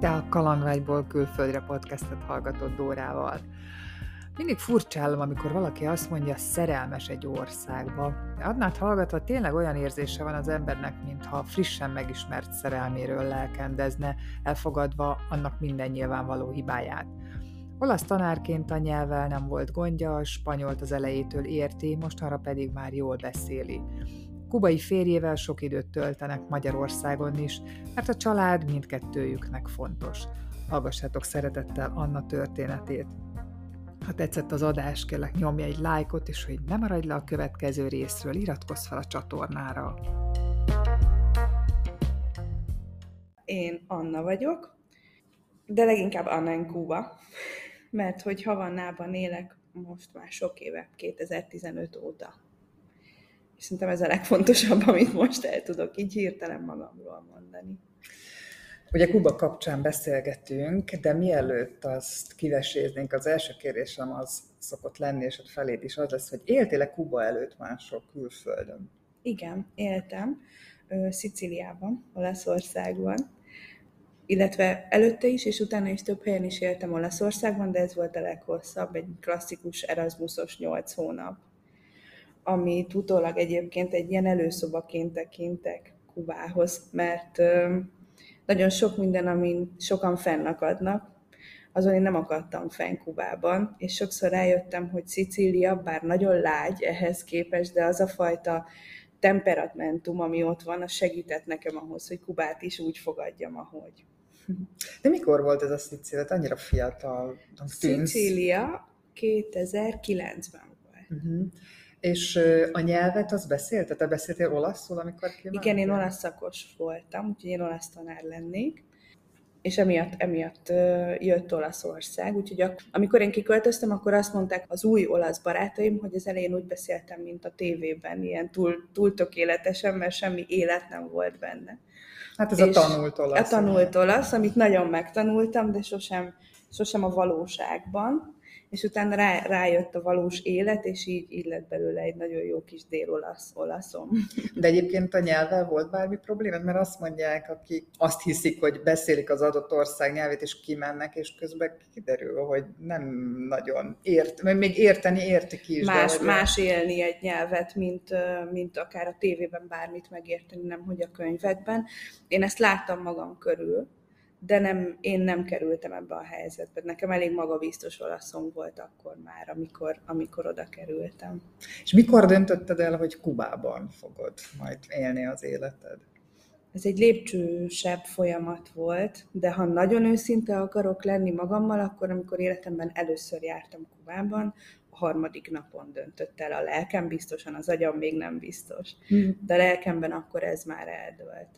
Te a Kalandvágyból külföldre podcastet hallgatod Dórával. Mindig furcsálom, amikor valaki azt mondja, szerelmes egy országba. Adnát hallgatva tényleg olyan érzése van az embernek, mintha frissen megismert szerelméről lelkendezne, elfogadva annak minden nyilvánvaló hibáját. Olasz tanárként a nyelvvel nem volt gondja, a spanyolt az elejétől érti, mostanra pedig már jól beszéli. Kubai férjével sok időt töltenek Magyarországon is, mert a család mindkettőjüknek fontos. Hallgassátok szeretettel Anna történetét. Ha tetszett az adás, kérlek nyomj egy lájkot, és hogy ne maradj le a következő részről, iratkozz fel a csatornára. Én Anna vagyok, de leginkább Anna Kuba, mert hogy Havannában élek most már sok éve, 2015 óta. És szerintem ez a legfontosabb, amit most el tudok így hirtelen magamról mondani. Ugye Kuba kapcsán beszélgetünk, de mielőtt azt kiveséznénk, az első kérésem az szokott lenni, és ott feléd is az lesz, hogy éltél-e Kuba előtt mások külföldön? Igen, éltem. Sziciliában, Olaszországban, illetve előtte is, és utána is több helyen is éltem Olaszországban, de ez volt a leghosszabb, egy klasszikus Erasmusos nyolc hónap amit utólag egyébként egy ilyen előszobaként tekintek Kubához, mert nagyon sok minden, amin sokan fennakadnak, azon én nem akadtam fenn Kubában, és sokszor rájöttem, hogy Szicília, bár nagyon lágy ehhez képest, de az a fajta temperamentum, ami ott van, az segített nekem ahhoz, hogy Kubát is úgy fogadjam, ahogy. De mikor volt ez a Szicília? Annyira fiatal. Szicília 2009-ben volt. Uh-huh. És a nyelvet az beszélte? Te beszéltél olaszul, amikor kimentél? Igen, én olasz szakos voltam, úgyhogy én olasz tanár lennék és emiatt, emiatt jött Olaszország. Úgyhogy amikor én kiköltöztem, akkor azt mondták az új olasz barátaim, hogy az elején úgy beszéltem, mint a tévében, ilyen túl, túl tökéletesen, mert semmi élet nem volt benne. Hát ez és a tanult olasz. A tanult olasz, amit nagyon megtanultam, de sosem, sosem a valóságban és utána rá, rájött a valós élet, és így, így lett belőle egy nagyon jó kis dél-olasz olaszom. De egyébként a nyelvvel volt bármi probléma? Mert azt mondják, akik azt hiszik, hogy beszélik az adott ország nyelvét, és kimennek, és közben kiderül, hogy nem nagyon ért, még érteni értik is. Más, de, más élni egy nyelvet, mint, mint akár a tévében bármit megérteni, nem hogy a könyvekben. Én ezt láttam magam körül, de nem, én nem kerültem ebbe a helyzetbe. Nekem elég magabiztos olaszom volt akkor már, amikor, amikor oda kerültem. És mikor döntötted el, hogy Kubában fogod majd élni az életed? Ez egy lépcsősebb folyamat volt, de ha nagyon őszinte akarok lenni magammal, akkor amikor életemben először jártam Kubában, a harmadik napon döntött el a lelkem, biztosan az agyam még nem biztos. Hmm. De a lelkemben akkor ez már eldőlt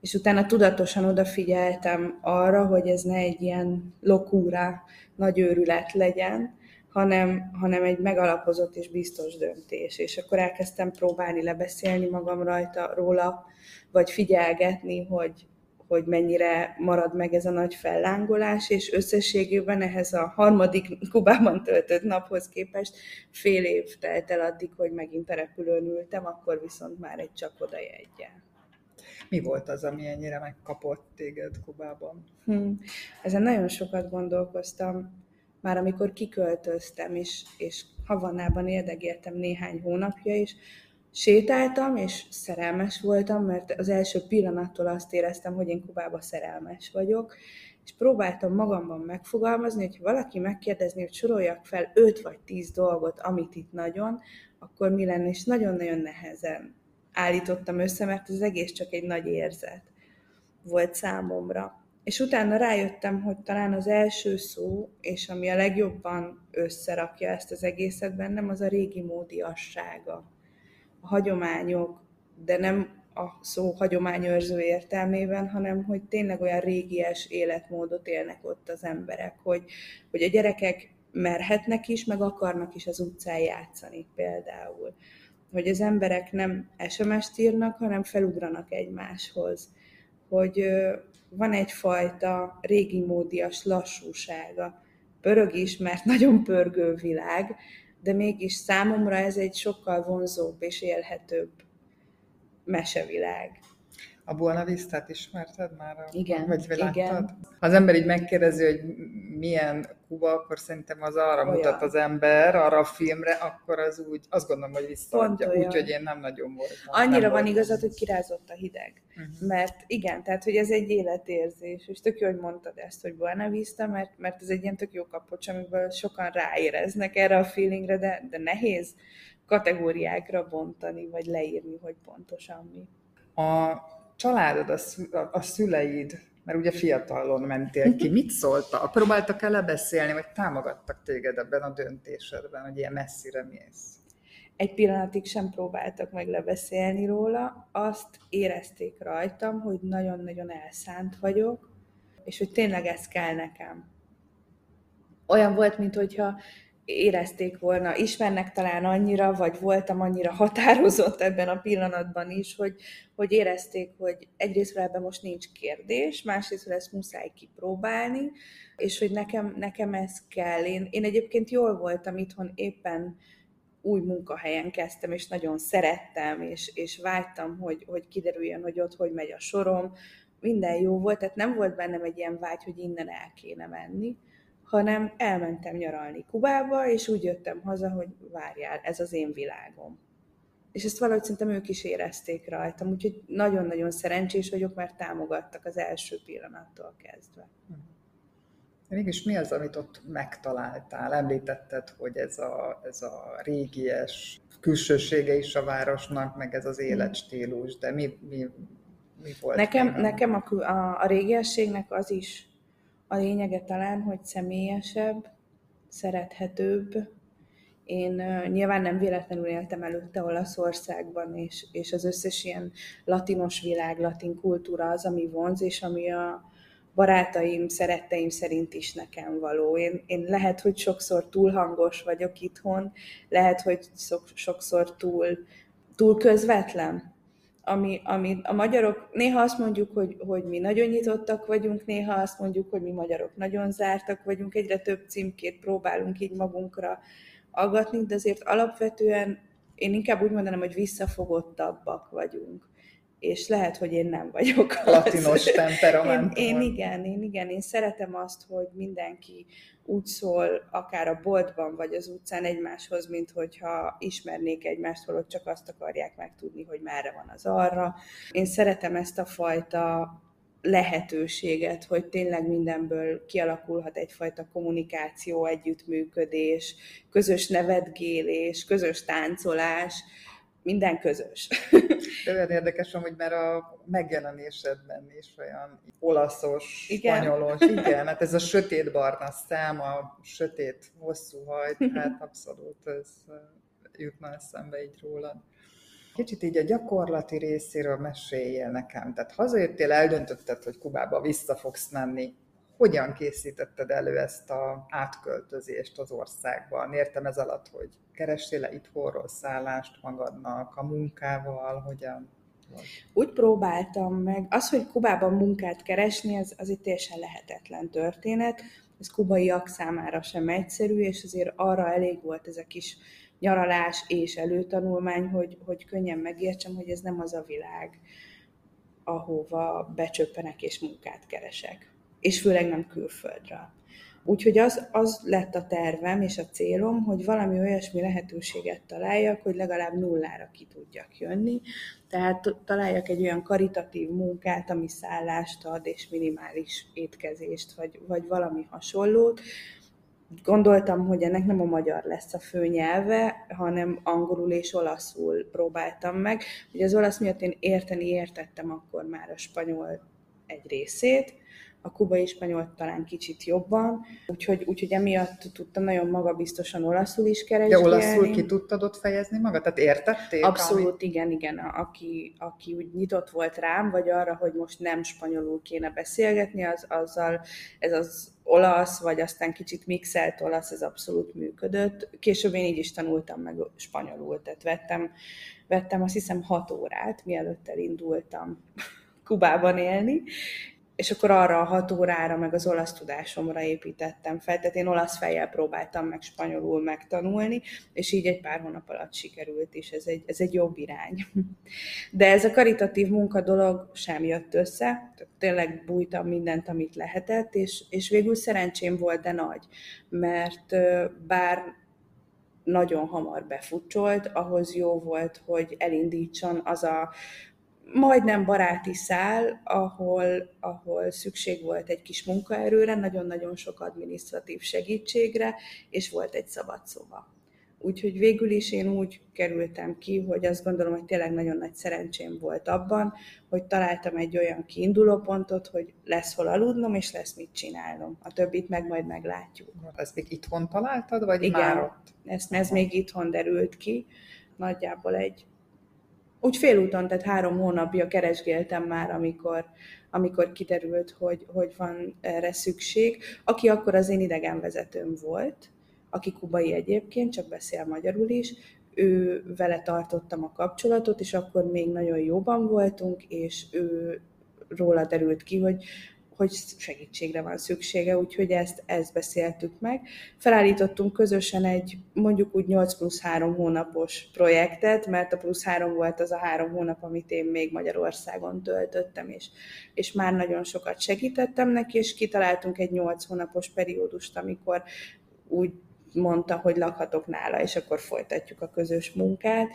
és utána tudatosan odafigyeltem arra, hogy ez ne egy ilyen lokúra, nagy őrület legyen, hanem, hanem egy megalapozott és biztos döntés. És akkor elkezdtem próbálni lebeszélni magam rajta, róla, vagy figyelgetni, hogy, hogy mennyire marad meg ez a nagy fellángolás, és összességében ehhez a harmadik Kubában töltött naphoz képest fél év telt el addig, hogy megint a repülőn ültem, akkor viszont már egy csak oda jegyel. Mi volt az, ami ennyire megkapott téged Kubában? Hmm. Ezen nagyon sokat gondolkoztam, már amikor kiköltöztem, és, és Havannában érdegéltem néhány hónapja is, sétáltam, és szerelmes voltam, mert az első pillanattól azt éreztem, hogy én Kubába szerelmes vagyok, és próbáltam magamban megfogalmazni, hogy ha valaki megkérdezni, hogy soroljak fel öt vagy tíz dolgot, amit itt nagyon, akkor mi lenne, és nagyon-nagyon nehezen állítottam össze, mert az egész csak egy nagy érzet volt számomra. És utána rájöttem, hogy talán az első szó, és ami a legjobban összerakja ezt az egészet bennem, az a régi módiassága. A hagyományok, de nem a szó hagyományőrző értelmében, hanem hogy tényleg olyan régies életmódot élnek ott az emberek, hogy, hogy a gyerekek merhetnek is, meg akarnak is az utcán játszani például hogy az emberek nem SMS-t írnak, hanem felugranak egymáshoz. Hogy van egyfajta régi módias lassúsága. Pörög is, mert nagyon pörgő világ, de mégis számomra ez egy sokkal vonzóbb és élhetőbb mesevilág. A Buena Vista-t ismerted már? A, igen, vagy láttad? igen. Ha az ember így megkérdezi, hogy milyen Kuba, akkor szerintem az arra olyan. mutat az ember, arra a filmre, akkor az úgy, azt gondolom, hogy visszaadja. Úgyhogy én nem nagyon voltam. Annyira van voltam. igazad, hogy kirázott a hideg. Uh-huh. Mert igen, tehát, hogy ez egy életérzés, és tök jó, hogy mondtad ezt, hogy Buena Vista, mert, mert ez egy ilyen tök jó kapocs, amikből sokan ráéreznek erre a feelingre, de, de nehéz kategóriákra bontani, vagy leírni, hogy pontosan mi. A családod, a, a szüleid, mert ugye fiatalon mentél ki, mit szóltak? Próbáltak el lebeszélni, vagy támogattak téged ebben a döntésedben, hogy ilyen messzire mész? Egy pillanatig sem próbáltak meg lebeszélni róla, azt érezték rajtam, hogy nagyon-nagyon elszánt vagyok, és hogy tényleg ez kell nekem. Olyan volt, mintha érezték volna, ismernek talán annyira, vagy voltam annyira határozott ebben a pillanatban is, hogy, hogy érezték, hogy egyrészt ebben most nincs kérdés, másrészt ezt muszáj kipróbálni, és hogy nekem, nekem ez kell. Én, én egyébként jól voltam itthon, éppen új munkahelyen kezdtem, és nagyon szerettem, és, és vágytam, hogy, hogy kiderüljön, hogy ott hogy megy a sorom. Minden jó volt, tehát nem volt bennem egy ilyen vágy, hogy innen el kéne menni hanem elmentem nyaralni Kubába, és úgy jöttem haza, hogy várjál, ez az én világom. És ezt valahogy szerintem ők is érezték rajtam, úgyhogy nagyon-nagyon szerencsés vagyok, mert támogattak az első pillanattól kezdve. Mégis mi az, amit ott megtaláltál? Említetted, hogy ez a, ez a régies külsősége is a városnak, meg ez az életstílus, de mi, mi, mi volt? Nekem, nekem a, a, a régiességnek az is a lényege talán, hogy személyesebb, szerethetőbb. Én nyilván nem véletlenül éltem előtte Olaszországban, és, és az összes ilyen latinos világ, latin kultúra az, ami vonz, és ami a barátaim, szeretteim szerint is nekem való. Én, én lehet, hogy sokszor túl hangos vagyok itthon, lehet, hogy sokszor túl, túl közvetlen, ami, ami a magyarok, néha azt mondjuk, hogy, hogy mi nagyon nyitottak vagyunk, néha azt mondjuk, hogy mi magyarok nagyon zártak vagyunk, egyre több címkét próbálunk így magunkra aggatni, de azért alapvetően én inkább úgy mondanám, hogy visszafogottabbak vagyunk és lehet, hogy én nem vagyok Latinos temperament. Én, én igen, én igen, én szeretem azt, hogy mindenki úgy szól, akár a boltban, vagy az utcán egymáshoz, mint hogyha ismernék egymást, holott csak azt akarják megtudni, hogy merre van az arra. Én szeretem ezt a fajta lehetőséget, hogy tényleg mindenből kialakulhat egyfajta kommunikáció, együttműködés, közös nevetgélés, közös táncolás, minden közös. Olyan érdekes, hogy mert a megjelenésedben is olyan olaszos, igen. spanyolos, igen, hát ez a sötét barna szám, a sötét hosszú hajt, hát abszolút ez jutna eszembe így rólad. Kicsit így a gyakorlati részéről meséljél nekem. Tehát hazajöttél, eldöntötted, hogy Kubába vissza fogsz menni hogyan készítetted elő ezt a átköltözést az országban? Értem ez alatt, hogy kerestél-e itthonról szállást magadnak, a munkával, hogyan? Úgy próbáltam meg. Az, hogy Kubában munkát keresni, az, az egy teljesen lehetetlen történet. Ez kubaiak számára sem egyszerű, és azért arra elég volt ez a kis nyaralás és előtanulmány, hogy, hogy könnyen megértsem, hogy ez nem az a világ, ahova becsöppenek és munkát keresek és főleg nem külföldre. Úgyhogy az, az lett a tervem és a célom, hogy valami olyasmi lehetőséget találjak, hogy legalább nullára ki tudjak jönni. Tehát találjak egy olyan karitatív munkát, ami szállást ad, és minimális étkezést, vagy, vagy valami hasonlót. Gondoltam, hogy ennek nem a magyar lesz a fő nyelve, hanem angolul és olaszul próbáltam meg. Ugye az olasz miatt én érteni értettem akkor már a spanyol egy részét, a kubai spanyol talán kicsit jobban, úgyhogy, úgyhogy emiatt tudtam nagyon magabiztosan olaszul is keresni. Ja, olaszul ki tudtad ott fejezni magad? Tehát értették? Abszolút, ami... igen, igen. Aki, aki úgy nyitott volt rám, vagy arra, hogy most nem spanyolul kéne beszélgetni, az, azzal ez az olasz, vagy aztán kicsit mixelt olasz, ez abszolút működött. Később én így is tanultam meg spanyolul, tehát vettem, vettem azt hiszem hat órát, mielőtt elindultam Kubában élni, és akkor arra a hat órára, meg az olasz tudásomra építettem fel. Tehát én olasz fejjel próbáltam meg spanyolul megtanulni, és így egy pár hónap alatt sikerült is. Ez egy, ez egy jobb irány. De ez a karitatív munka dolog sem jött össze. Tényleg bújtam mindent, amit lehetett, és, és végül szerencsém volt, de nagy. Mert bár nagyon hamar befutcsolt, ahhoz jó volt, hogy elindítson az a majdnem baráti szál, ahol, ahol szükség volt egy kis munkaerőre, nagyon-nagyon sok adminisztratív segítségre, és volt egy szabad szoba. Úgyhogy végül is én úgy kerültem ki, hogy azt gondolom, hogy tényleg nagyon nagy szerencsém volt abban, hogy találtam egy olyan kiinduló pontot, hogy lesz hol aludnom, és lesz mit csinálnom. A többit meg majd meglátjuk. Ezt még itthon találtad, vagy Igen, már ott? Ezt, ez még itthon derült ki. Nagyjából egy úgy félúton, tehát három hónapja keresgéltem már, amikor, amikor kiderült, hogy, hogy van erre szükség. Aki akkor az én idegenvezetőm volt, aki kubai egyébként, csak beszél magyarul is, ő vele tartottam a kapcsolatot, és akkor még nagyon jóban voltunk, és ő róla derült ki, hogy hogy segítségre van szüksége, úgyhogy ezt, ezt beszéltük meg. Felállítottunk közösen egy mondjuk úgy 8 plusz 3 hónapos projektet, mert a plusz 3 volt az a három hónap, amit én még Magyarországon töltöttem, és, és már nagyon sokat segítettem neki, és kitaláltunk egy 8 hónapos periódust, amikor úgy mondta, hogy lakhatok nála, és akkor folytatjuk a közös munkát.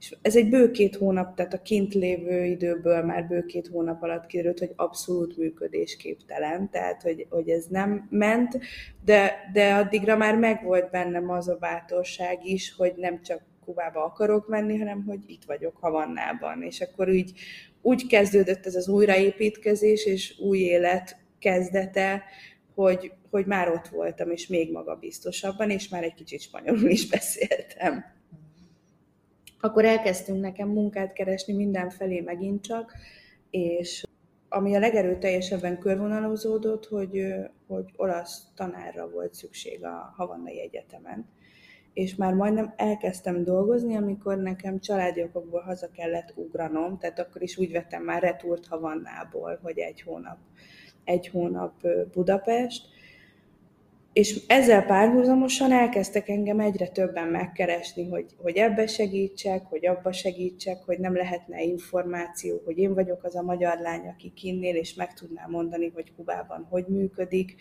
És ez egy bő két hónap, tehát a kint lévő időből már bő két hónap alatt kiderült, hogy abszolút működésképtelen, tehát hogy, hogy ez nem ment, de, de addigra már megvolt bennem az a bátorság is, hogy nem csak Kubába akarok menni, hanem hogy itt vagyok Havannában. És akkor úgy, úgy kezdődött ez az újraépítkezés és új élet kezdete, hogy, hogy már ott voltam, és még magabiztosabban, és már egy kicsit spanyolul is beszéltem akkor elkezdtünk nekem munkát keresni mindenfelé megint csak, és ami a legerőteljesebben körvonalazódott, hogy, hogy olasz tanárra volt szükség a Havannai Egyetemen. És már majdnem elkezdtem dolgozni, amikor nekem családi okokból haza kellett ugranom, tehát akkor is úgy vettem már retúrt Havannából, hogy egy hónap, egy hónap Budapest, és ezzel párhuzamosan elkezdtek engem egyre többen megkeresni, hogy, hogy ebbe segítsek, hogy abba segítsek, hogy nem lehetne információ, hogy én vagyok az a magyar lány, aki kinnél, és meg tudnám mondani, hogy Kubában hogy működik.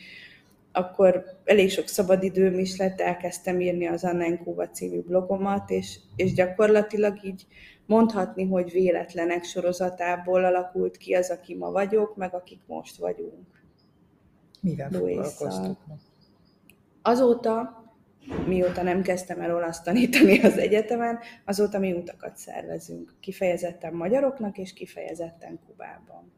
Akkor elég sok szabadidőm is lett, elkezdtem írni az Anna Kuba című blogomat, és, és gyakorlatilag így mondhatni, hogy véletlenek sorozatából alakult ki az, aki ma vagyok, meg akik most vagyunk. Mivel foglalkoztok? Azóta, mióta nem kezdtem el olasz tanítani az egyetemen, azóta mi utakat szervezünk. Kifejezetten magyaroknak, és kifejezetten Kubában.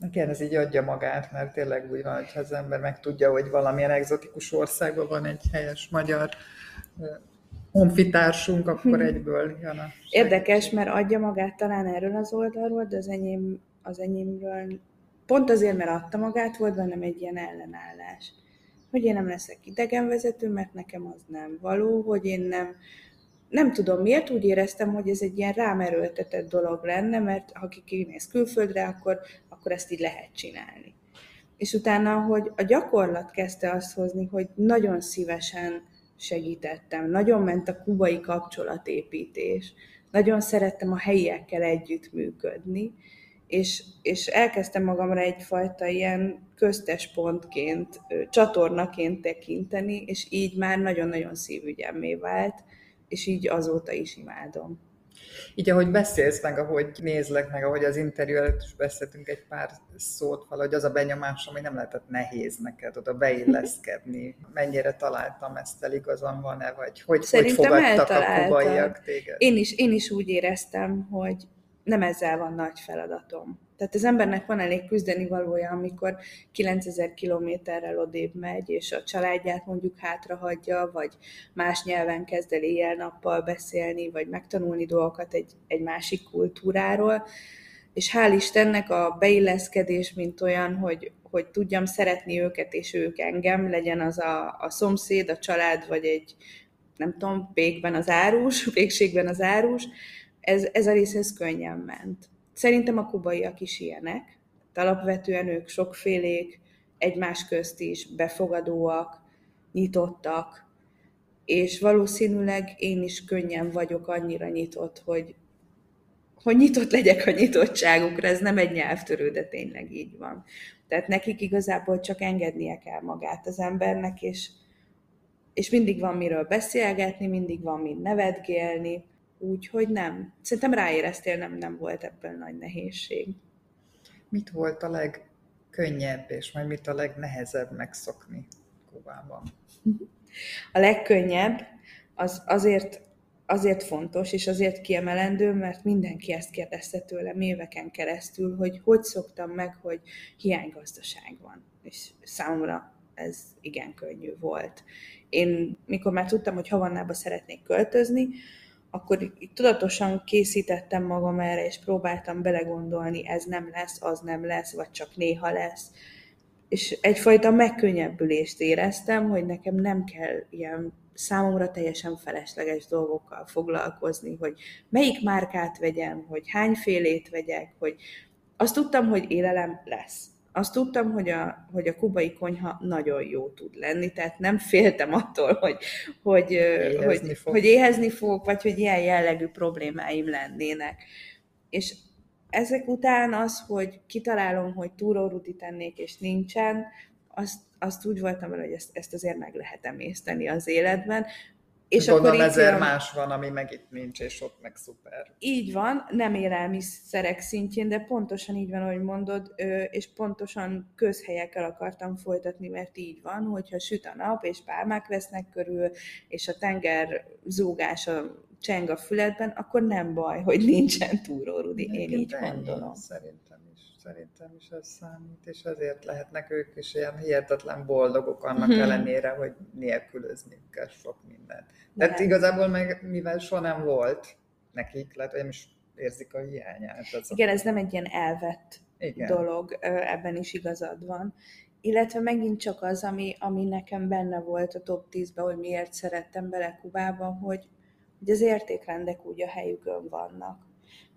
Igen, ez így adja magát, mert tényleg úgy van, hogyha az ember megtudja, hogy valamilyen egzotikus országban van egy helyes magyar honfitársunk, akkor hm. egyből jön a Érdekes, mert adja magát talán erről az oldalról, de az enyém, az enyémről pont azért, mert adta magát, volt bennem egy ilyen ellenállás hogy én nem leszek idegenvezető, mert nekem az nem való, hogy én nem, nem tudom miért, úgy éreztem, hogy ez egy ilyen rám erőltetett dolog lenne, mert ha kimész külföldre, akkor, akkor ezt így lehet csinálni. És utána, hogy a gyakorlat kezdte azt hozni, hogy nagyon szívesen segítettem, nagyon ment a kubai kapcsolatépítés, nagyon szerettem a helyiekkel együttműködni, és, és elkezdtem magamra egyfajta ilyen köztes pontként, csatornaként tekinteni, és így már nagyon-nagyon szívügyemmé vált, és így azóta is imádom. Így ahogy beszélsz meg, ahogy nézlek meg, ahogy az interjú előtt is beszéltünk egy pár szót, valahogy az a benyomásom, hogy nem lehetett nehéz neked oda beilleszkedni. Mennyire találtam ezt el, igazam van-e, vagy hogy, hogy fogadtak a kubaiak téged? Én is, én is úgy éreztem, hogy nem ezzel van nagy feladatom. Tehát az embernek van elég küzdeni valója, amikor 9000 kilométerrel odébb megy, és a családját mondjuk hátrahagyja, vagy más nyelven kezd el éjjel-nappal beszélni, vagy megtanulni dolgokat egy, egy másik kultúráról. És hál' Istennek a beilleszkedés, mint olyan, hogy, hogy tudjam szeretni őket, és ők engem, legyen az a, a szomszéd, a család, vagy egy, nem tudom, pékben az árus, pékségben az árus, ez, ez a rész ez könnyen ment. Szerintem a kubaiak is ilyenek, alapvetően ők sokfélék, egymás közt is befogadóak, nyitottak, és valószínűleg én is könnyen vagyok annyira nyitott, hogy, hogy nyitott legyek a nyitottságukra, ez nem egy nyelvtörő, de tényleg így van. Tehát nekik igazából csak engednie kell magát az embernek, és, és mindig van miről beszélgetni, mindig van mind nevetgélni, úgyhogy nem. Szerintem ráéreztél, nem, nem volt ebből nagy nehézség. Mit volt a legkönnyebb, és majd mit a legnehezebb megszokni Kubában? A legkönnyebb az azért, azért fontos, és azért kiemelendő, mert mindenki ezt kérdezte tőlem éveken keresztül, hogy hogy szoktam meg, hogy hiánygazdaság van. És számomra ez igen könnyű volt. Én, mikor már tudtam, hogy Havannába szeretnék költözni, akkor tudatosan készítettem magam erre, és próbáltam belegondolni, ez nem lesz, az nem lesz, vagy csak néha lesz. És egyfajta megkönnyebbülést éreztem, hogy nekem nem kell ilyen számomra teljesen felesleges dolgokkal foglalkozni, hogy melyik márkát vegyem, hogy hányfélét vegyek, hogy azt tudtam, hogy élelem lesz azt tudtam, hogy a, hogy a kubai konyha nagyon jó tud lenni, tehát nem féltem attól, hogy, hogy, éhezni, hogy, fog. hogy éhezni fogok, vagy hogy ilyen jellegű problémáim lennének. És ezek után az, hogy kitalálom, hogy túrórudi tennék, és nincsen, azt, azt úgy voltam vele, hogy ezt, ezt azért meg lehet emészteni az életben, és Gondolom akkor ezért jön... más van, ami meg itt nincs, és ott meg szuper. Így van, nem élelmiszerek szintjén, de pontosan így van, ahogy mondod, és pontosan közhelyekkel akartam folytatni, mert így van, hogyha süt a nap, és pálmák vesznek körül, és a tenger zúgása cseng a füledben, akkor nem baj, hogy nincsen túrórudi. Én így gondolom. Szerintem szerintem is ez számít, és ezért lehetnek ők is ilyen hihetetlen boldogok annak hmm. ellenére, hogy nélkülözni kell sok mindent. Tehát nem. igazából meg, mivel soha nem volt nekik, lehet, hogy nem is érzik a hiányát. Az Igen, a... ez nem egy ilyen elvett Igen. dolog, ebben is igazad van. Illetve megint csak az, ami, ami nekem benne volt a top 10-ben, hogy miért szerettem bele Kubába, hogy, hogy az értékrendek úgy a helyükön vannak.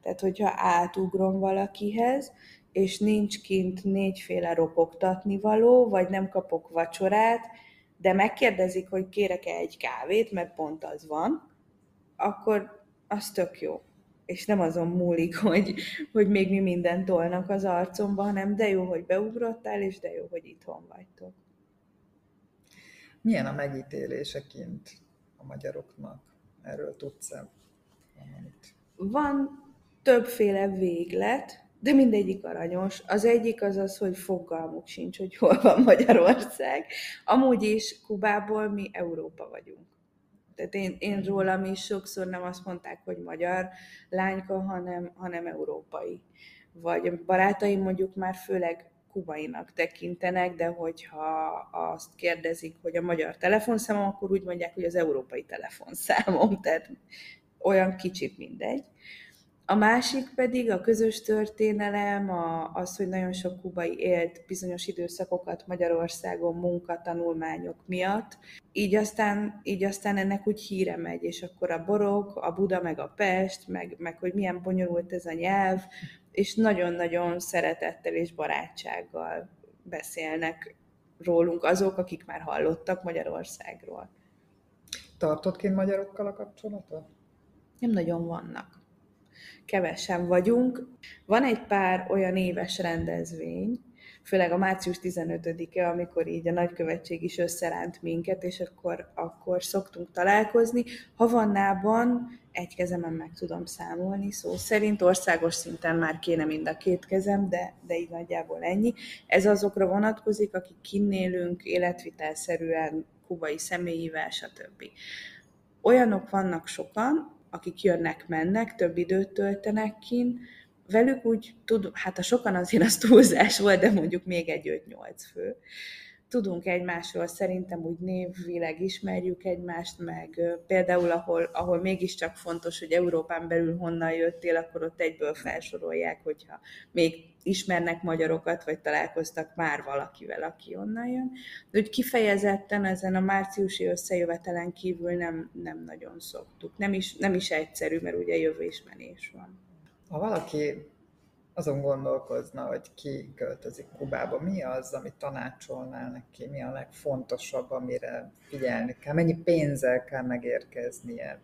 Tehát, hogyha átugrom valakihez, és nincs kint négyféle ropogtatni való, vagy nem kapok vacsorát, de megkérdezik, hogy kérek-e egy kávét, mert pont az van, akkor az tök jó. És nem azon múlik, hogy, hogy még mi mindent tolnak az arcomba, hanem de jó, hogy beugrottál, és de jó, hogy itthon vagytok. Milyen a megítélése kint a magyaroknak? Erről tudsz-e valamit? Van többféle véglet, de mindegyik aranyos. Az egyik az az, hogy fogalmuk sincs, hogy hol van Magyarország. Amúgy is Kubából mi Európa vagyunk. Tehát én, én rólam is sokszor nem azt mondták, hogy magyar lányka, hanem, hanem európai. Vagy barátaim mondjuk már főleg kubainak tekintenek, de hogyha azt kérdezik, hogy a magyar telefonszámom, akkor úgy mondják, hogy az európai telefonszámom, tehát olyan kicsit mindegy. A másik pedig a közös történelem, a, az, hogy nagyon sok kubai élt bizonyos időszakokat Magyarországon munkatanulmányok miatt. Így aztán, így aztán ennek úgy híre megy, és akkor a Borok, a Buda, meg a Pest, meg, meg hogy milyen bonyolult ez a nyelv, és nagyon-nagyon szeretettel és barátsággal beszélnek rólunk azok, akik már hallottak Magyarországról. Tartott kint magyarokkal a kapcsolatot? Nem nagyon vannak kevesen vagyunk. Van egy pár olyan éves rendezvény, főleg a március 15-e, amikor így a nagykövetség is összeránt minket, és akkor, akkor szoktunk találkozni. Havannában egy kezemen meg tudom számolni, szó szerint országos szinten már kéne mind a két kezem, de, de így nagyjából ennyi. Ez azokra vonatkozik, akik kinnélünk életvitelszerűen, kubai személyével, stb. Olyanok vannak sokan, akik jönnek-mennek, több időt töltenek kin, velük úgy tud, hát a sokan azért az túlzás volt, de mondjuk még egy 5-8 fő. Tudunk egymásról, szerintem úgy névvileg ismerjük egymást, meg például ahol, ahol mégiscsak fontos, hogy Európán belül honnan jöttél, akkor ott egyből felsorolják, hogyha még ismernek magyarokat, vagy találkoztak már valakivel, aki onnan jön. De úgy kifejezetten ezen a márciusi összejövetelen kívül nem, nem nagyon szoktuk. Nem is, nem is egyszerű, mert ugye jövő ismerés van. Ha valaki azon gondolkozna, hogy ki költözik Kubába, mi az, amit tanácsolnál neki, mi a legfontosabb, amire figyelni kell, mennyi pénzzel kell megérkeznie?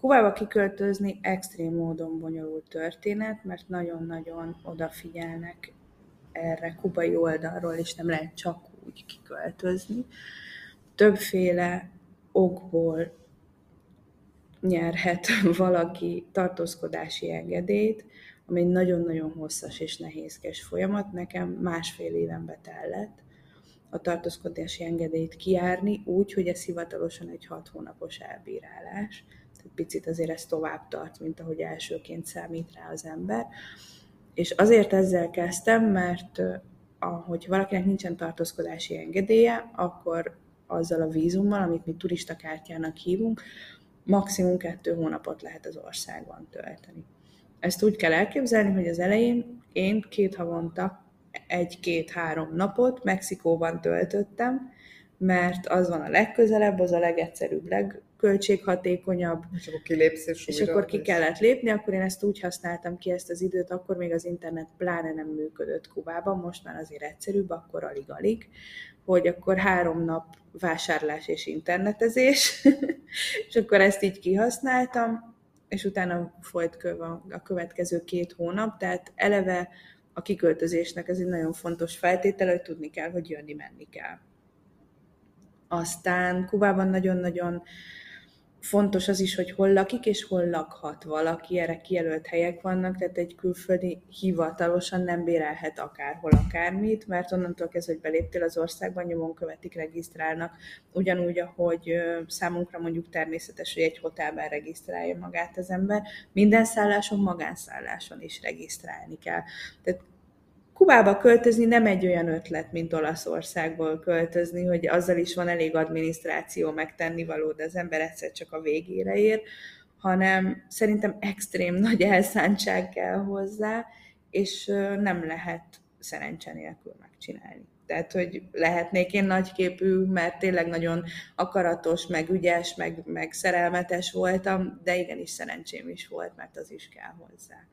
Kubába kiköltözni extrém módon bonyolult történet, mert nagyon-nagyon odafigyelnek erre kubai oldalról, és nem lehet csak úgy kiköltözni. Többféle okból nyerhet valaki tartózkodási engedélyt, ami egy nagyon-nagyon hosszas és nehézkes folyamat. Nekem másfél éven betellett a tartózkodási engedélyt kiárni, úgy, hogy ez hivatalosan egy hat hónapos elbírálás. Picit azért ez tovább tart, mint ahogy elsőként számít rá az ember. És azért ezzel kezdtem, mert ahogy valakinek nincsen tartózkodási engedélye, akkor azzal a vízummal, amit mi turistakártyának hívunk, maximum kettő hónapot lehet az országban tölteni. Ezt úgy kell elképzelni, hogy az elején én két havonta egy-két-három napot Mexikóban töltöttem, mert az van a legközelebb, az a legegyszerűbb, legköltséghatékonyabb. És akkor kilépsz és, és akkor ki kellett lépni, akkor én ezt úgy használtam ki ezt az időt, akkor még az internet pláne nem működött Kubában, most már azért egyszerűbb, akkor alig-alig, hogy akkor három nap vásárlás és internetezés, és akkor ezt így kihasználtam, és utána folyt a, következő két hónap, tehát eleve a kiköltözésnek ez egy nagyon fontos feltétele, hogy tudni kell, hogy jönni-menni kell. Aztán Kubában nagyon-nagyon fontos az is, hogy hol lakik és hol lakhat valaki, erre kijelölt helyek vannak, tehát egy külföldi hivatalosan nem bérelhet akárhol akármit, mert onnantól kezdve, hogy beléptél az országban, nyomon követik, regisztrálnak, ugyanúgy, ahogy számunkra mondjuk természetes, hogy egy hotelben regisztrálja magát az ember, minden szálláson, magánszálláson is regisztrálni kell. Tehát Kubába költözni nem egy olyan ötlet, mint Olaszországból költözni, hogy azzal is van elég adminisztráció megtenni való, de az ember egyszer csak a végére ér, hanem szerintem extrém nagy elszántság kell hozzá, és nem lehet szerencse nélkül megcsinálni. Tehát, hogy lehetnék én nagyképű, mert tényleg nagyon akaratos, meg ügyes, meg, meg szerelmetes voltam, de igenis szerencsém is volt, mert az is kell hozzá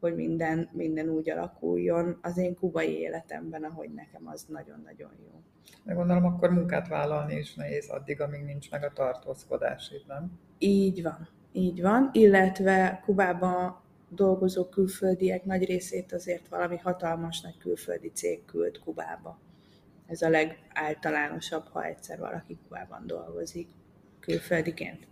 hogy minden, minden úgy alakuljon az én kubai életemben, ahogy nekem az nagyon-nagyon jó. De gondolom, akkor munkát vállalni is nehéz addig, amíg nincs meg a tartózkodás, nem? Így van, így van, illetve Kubában dolgozó külföldiek nagy részét azért valami hatalmas nagy külföldi cég küld Kubába. Ez a legáltalánosabb, ha egyszer valaki Kubában dolgozik külföldiként.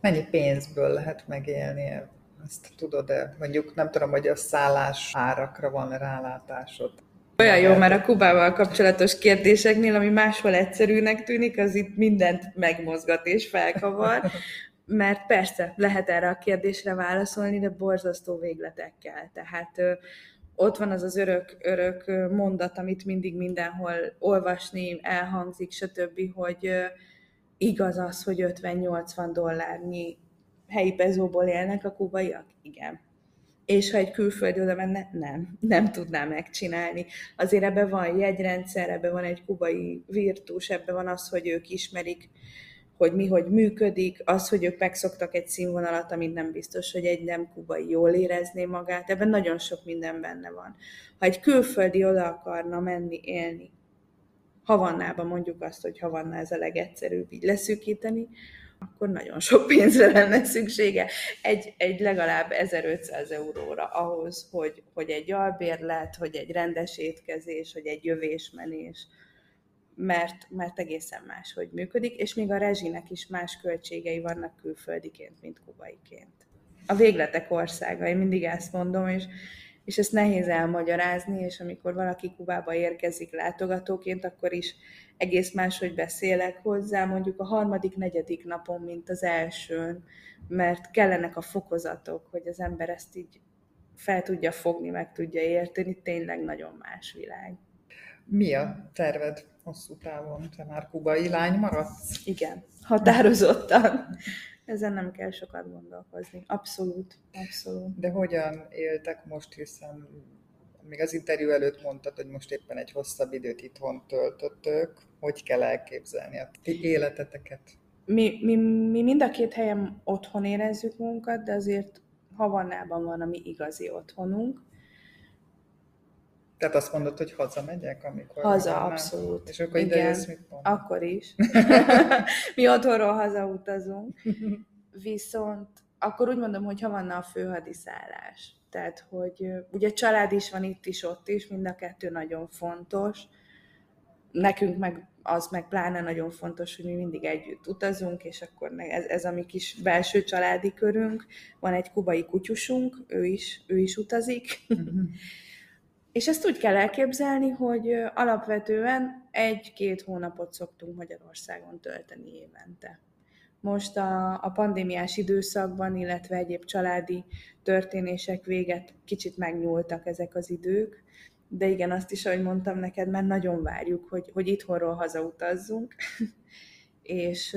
Mennyi pénzből lehet megélni ezt tudod-e? Mondjuk nem tudom, hogy a szállás árakra van rálátásod. Olyan jó, mert a Kubával kapcsolatos kérdéseknél, ami máshol egyszerűnek tűnik, az itt mindent megmozgat és felkavar. Mert persze, lehet erre a kérdésre válaszolni, de borzasztó végletekkel. Tehát ott van az az örök, örök mondat, amit mindig mindenhol olvasni, elhangzik, stb., hogy igaz az, hogy 50-80 dollárnyi helyi pezóból élnek a kubaiak? Igen. És ha egy külföldi oda menne, nem, nem tudná megcsinálni. Azért ebben van jegyrendszer, ebben van egy kubai virtus, ebben van az, hogy ők ismerik, hogy mi hogy működik, az, hogy ők megszoktak egy színvonalat, amit nem biztos, hogy egy nem kubai jól érezné magát, ebben nagyon sok minden benne van. Ha egy külföldi oda akarna menni, élni, Havannában mondjuk azt, hogy Havanna ez a legegyszerűbb így leszűkíteni, akkor nagyon sok pénzre lenne szüksége, egy, egy legalább 1500 euróra ahhoz, hogy, hogy egy albérlet, hogy egy rendes étkezés, hogy egy jövésmenés, mert, mert egészen más, hogy működik, és még a rezsinek is más költségei vannak külföldiként, mint kubaiként. A végletek országa, én mindig ezt mondom, és, és ezt nehéz elmagyarázni, és amikor valaki Kubába érkezik látogatóként, akkor is egész máshogy beszélek hozzá, mondjuk a harmadik, negyedik napon, mint az elsőn, mert kellenek a fokozatok, hogy az ember ezt így fel tudja fogni, meg tudja érteni, tényleg nagyon más világ. Mi a terved hosszú távon? Te már kubai lány maradsz? Igen, határozottan. Ezen nem kell sokat gondolkozni. Abszolút, abszolút. De hogyan éltek most, hiszen még az interjú előtt mondtad, hogy most éppen egy hosszabb időt itthon töltöttök. Hogy kell elképzelni a ti életeteket? Mi, mi, mi mind a két helyen otthon érezzük munkat, de azért Havannában van a mi igazi otthonunk, Tehát azt mondod, hogy hazamegyek, amikor... Haza, nem, abszolút. És akkor ide jössz, mit mondod? Akkor is. Mi otthonról hazautazunk. Viszont akkor úgy mondom, hogy ha van a főhadiszállás. Tehát, hogy ugye család is van itt is, ott is, mind a kettő nagyon fontos. Nekünk meg az meg pláne nagyon fontos, hogy mi mindig együtt utazunk, és akkor ez, ez a mi kis belső családi körünk. Van egy kubai kutyusunk, ő is, ő is utazik. És ezt úgy kell elképzelni, hogy alapvetően egy-két hónapot szoktunk Magyarországon tölteni évente. Most a, a pandémiás időszakban, illetve egyéb családi történések véget kicsit megnyúltak ezek az idők, de igen, azt is, ahogy mondtam neked, mert nagyon várjuk, hogy, hogy itthonról hazautazzunk, és,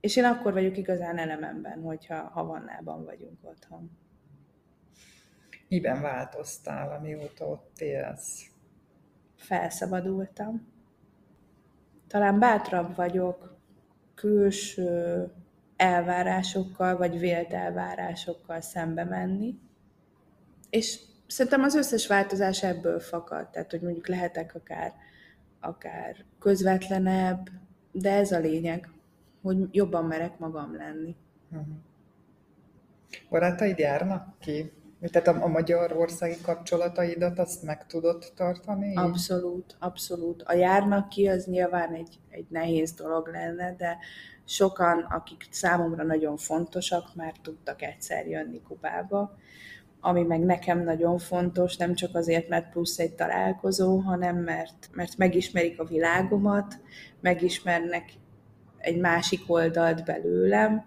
és én akkor vagyok igazán elememben, hogyha Havannában vagyunk otthon. Miben változtál, amióta ott élsz? Felszabadultam. Talán bátrabb vagyok külső elvárásokkal, vagy vélt elvárásokkal szembe menni, és szerintem az összes változás ebből fakad, tehát hogy mondjuk lehetek akár, akár közvetlenebb, de ez a lényeg, hogy jobban merek magam lenni. Uh-huh. Barátaid járnak ki? Tehát a, a magyarországi kapcsolataidat azt meg tudod tartani? Abszolút, abszolút. A járnak ki az nyilván egy, egy nehéz dolog lenne, de sokan, akik számomra nagyon fontosak, már tudtak egyszer jönni Kubába ami meg nekem nagyon fontos, nem csak azért, mert plusz egy találkozó, hanem mert, mert megismerik a világomat, megismernek egy másik oldalt belőlem,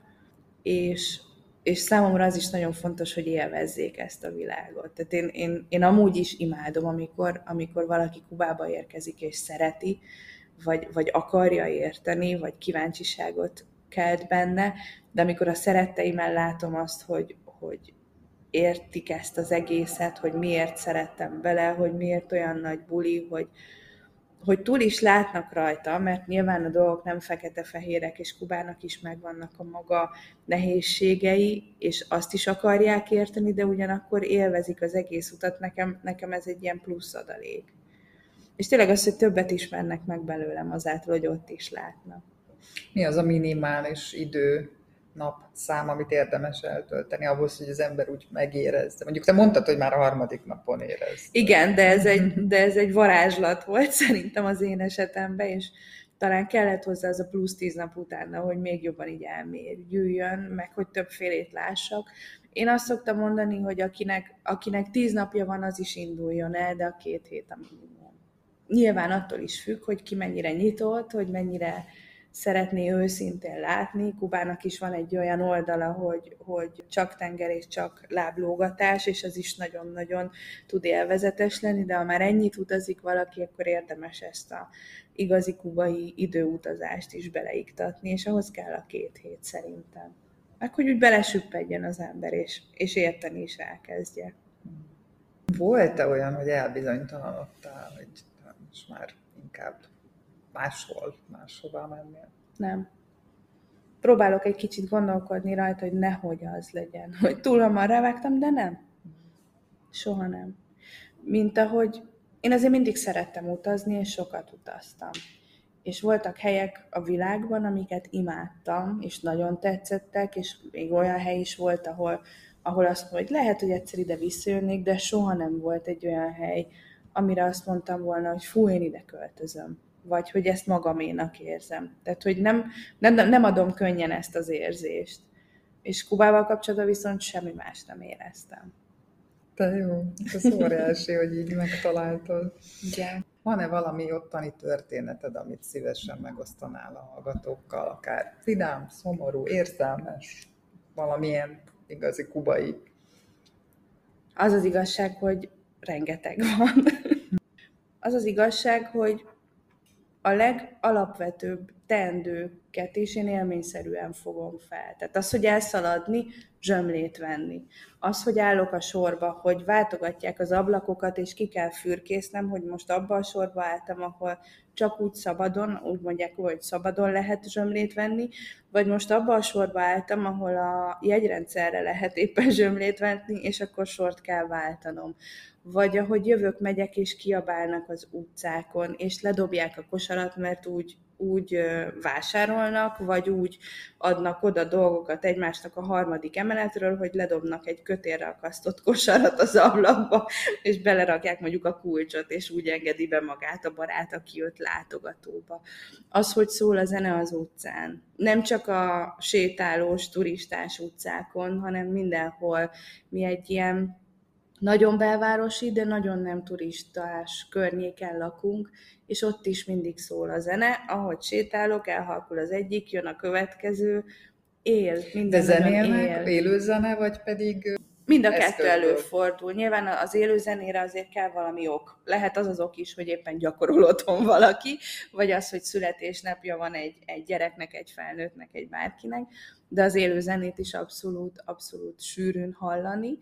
és, és számomra az is nagyon fontos, hogy élvezzék ezt a világot. Tehát én, én, én amúgy is imádom, amikor, amikor valaki Kubába érkezik és szereti, vagy, vagy akarja érteni, vagy kíváncsiságot kelt benne, de amikor a szeretteimmel látom azt, hogy, hogy értik ezt az egészet, hogy miért szerettem bele, hogy miért olyan nagy buli, hogy, hogy túl is látnak rajta, mert nyilván a dolgok nem fekete-fehérek, és Kubának is megvannak a maga nehézségei, és azt is akarják érteni, de ugyanakkor élvezik az egész utat, nekem, nekem ez egy ilyen plusz adalék. És tényleg az, hogy többet ismernek meg belőlem azáltal, hogy ott is látnak. Mi az a minimális idő, nap szám, amit érdemes eltölteni ahhoz, hogy az ember úgy megérezze. Mondjuk te mondtad, hogy már a harmadik napon érez. Igen, de ez egy, de ez egy varázslat volt szerintem az én esetemben, és talán kellett hozzá az a plusz tíz nap utána, hogy még jobban így elmérjüljön, meg hogy többfélét lássak. Én azt szoktam mondani, hogy akinek, akinek tíz napja van, az is induljon el, de a két hét a minimum. Nyilván attól is függ, hogy ki mennyire nyitott, hogy mennyire szeretné őszintén látni. Kubának is van egy olyan oldala, hogy, hogy csak tenger és csak láblógatás, és az is nagyon-nagyon tud élvezetes lenni, de ha már ennyit utazik valaki, akkor érdemes ezt a igazi kubai időutazást is beleiktatni, és ahhoz kell a két hét szerintem. Meg hogy úgy belesüppedjen az ember, és, és érteni is elkezdje. Volt-e olyan, hogy elbizonytalanodtál, hogy most már inkább máshol, máshova mennél? Nem. Próbálok egy kicsit gondolkodni rajta, hogy nehogy az legyen. Hogy túl hamar rávágtam, de nem. Soha nem. Mint ahogy én azért mindig szerettem utazni, és sokat utaztam. És voltak helyek a világban, amiket imádtam, és nagyon tetszettek, és még olyan hely is volt, ahol, ahol azt mondom, hogy lehet, hogy egyszer ide visszajönnék, de soha nem volt egy olyan hely, amire azt mondtam volna, hogy fú, én ide költözöm vagy hogy ezt magaménak érzem. Tehát, hogy nem, nem, nem adom könnyen ezt az érzést. És Kubával kapcsolatban viszont semmi más nem éreztem. Te jó, ez óriási, hogy így megtaláltad. Igen. Van-e valami ottani történeted, amit szívesen megosztanál a hallgatókkal, akár vidám, szomorú, érzelmes, valamilyen igazi kubai? Az az igazság, hogy rengeteg van. Az az igazság, hogy a legalapvetőbb teendőket is én élményszerűen fogom fel. Tehát az, hogy elszaladni, zsömlét venni. Az, hogy állok a sorba, hogy váltogatják az ablakokat, és ki kell fürkésznem, hogy most abba a sorba álltam, ahol csak úgy szabadon, úgy mondják, hogy szabadon lehet zsömlét venni, vagy most abba a sorba álltam, ahol a jegyrendszerre lehet éppen zsömlét venni, és akkor sort kell váltanom. Vagy ahogy jövök, megyek, és kiabálnak az utcákon, és ledobják a kosarat, mert úgy úgy vásárolnak, vagy úgy adnak oda dolgokat egymásnak a harmadik emeletről, hogy ledobnak egy kötélre akasztott kosarat az ablakba, és belerakják mondjuk a kulcsot, és úgy engedi be magát a barát, aki jött látogatóba. Az, hogy szól a zene az utcán. Nem csak a sétálós, turistás utcákon, hanem mindenhol mi egy ilyen nagyon belvárosi, de nagyon nem turistás környéken lakunk, és ott is mindig szól a zene, ahogy sétálok, elhalkul az egyik, jön a következő, él, minden De zenélnek, él. élő zene, vagy pedig Mind a kettő előfordul. Nyilván az élő zenére azért kell valami ok. Lehet az az ok is, hogy éppen gyakorol otthon valaki, vagy az, hogy születésnapja van egy, egy gyereknek, egy felnőttnek, egy bárkinek, de az élő zenét is abszolút, abszolút sűrűn hallani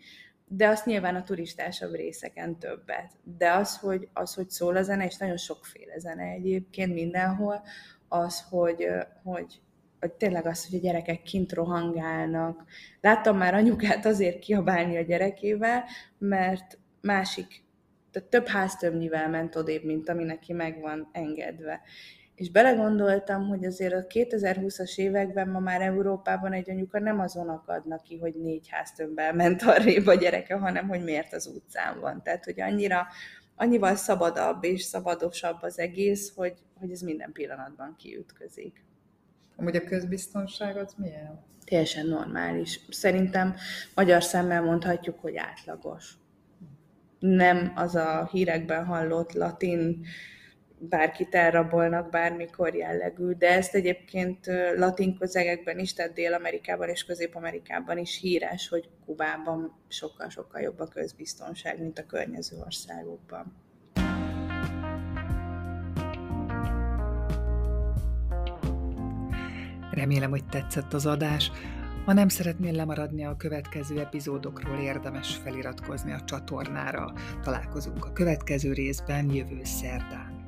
de azt nyilván a turistásabb részeken többet. De az, hogy, az, hogy szól a zene, és nagyon sokféle zene egyébként mindenhol, az, hogy, hogy, hogy tényleg az, hogy a gyerekek kint rohangálnak. Láttam már anyukát azért kiabálni a gyerekével, mert másik, tehát több háztömnyivel ment odébb, mint ami neki meg van engedve. És belegondoltam, hogy azért a 2020-as években ma már Európában egy anyuka nem azon akadnak ki, hogy négy háztömbben ment arrébb a gyereke, hanem hogy miért az utcán van. Tehát, hogy annyira, annyival szabadabb és szabadosabb az egész, hogy, hogy ez minden pillanatban kiütközik. Amúgy a közbiztonság az milyen? Teljesen normális. Szerintem magyar szemmel mondhatjuk, hogy átlagos. Nem az a hírekben hallott latin bárkit elrabolnak bármikor jellegű, de ezt egyébként latin közegekben is, tehát Dél-Amerikában és Közép-Amerikában is híres, hogy Kubában sokkal-sokkal jobb a közbiztonság, mint a környező országokban. Remélem, hogy tetszett az adás. Ha nem szeretnél lemaradni a következő epizódokról, érdemes feliratkozni a csatornára. Találkozunk a következő részben jövő szerdán.